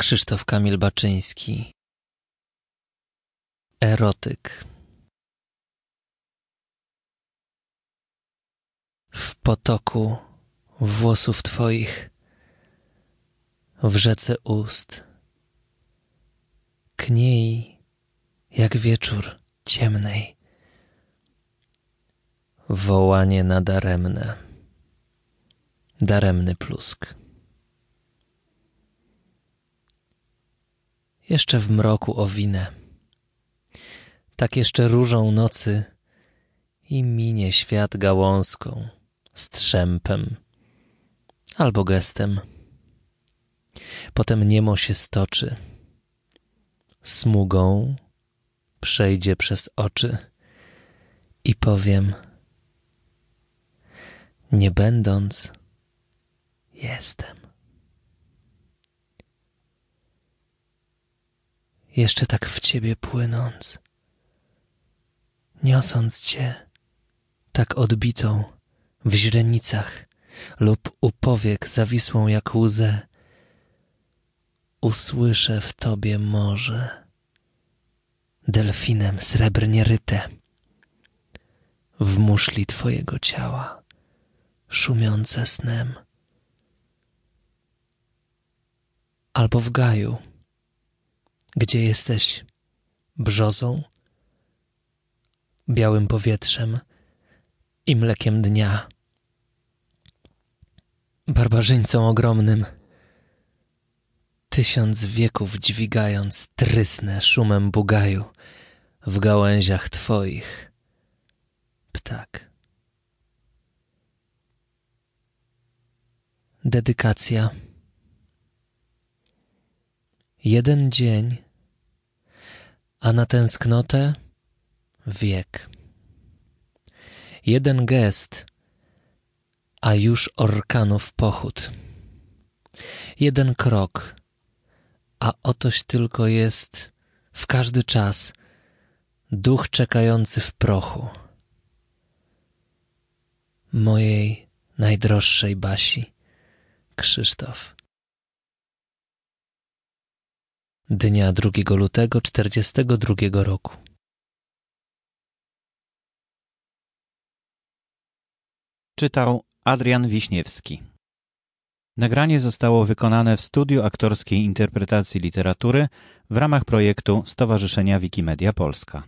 Krzysztof Kamil Baczyński. Erotyk. W potoku włosów Twoich, w rzece ust, kniej jak wieczór ciemnej, wołanie nadaremne, daremny plusk. Jeszcze w mroku owinę, tak jeszcze różą nocy i minie świat gałązką, strzępem albo gestem. Potem niemo się stoczy, smugą przejdzie przez oczy i powiem, nie będąc, jestem. Jeszcze tak w ciebie płynąc, niosąc cię, tak odbitą w źrenicach lub u powiek zawisłą jak łzę, usłyszę w tobie morze, delfinem srebrnie ryte, w muszli twojego ciała, szumiące snem, albo w gaju, gdzie jesteś? Brzozą, białym powietrzem? I mlekiem dnia, barbarzyńcą ogromnym, tysiąc wieków dźwigając trysnę szumem bugaju w gałęziach twoich, ptak. Dedykacja. Jeden dzień, a na tęsknotę wiek. Jeden gest, a już orkanów pochód. Jeden krok, a otoś tylko jest w każdy czas duch czekający w prochu mojej najdroższej Basi, Krzysztof. Dnia 2 lutego 42 roku. Czytał Adrian Wiśniewski. Nagranie zostało wykonane w studiu aktorskiej interpretacji literatury w ramach projektu Stowarzyszenia Wikimedia Polska.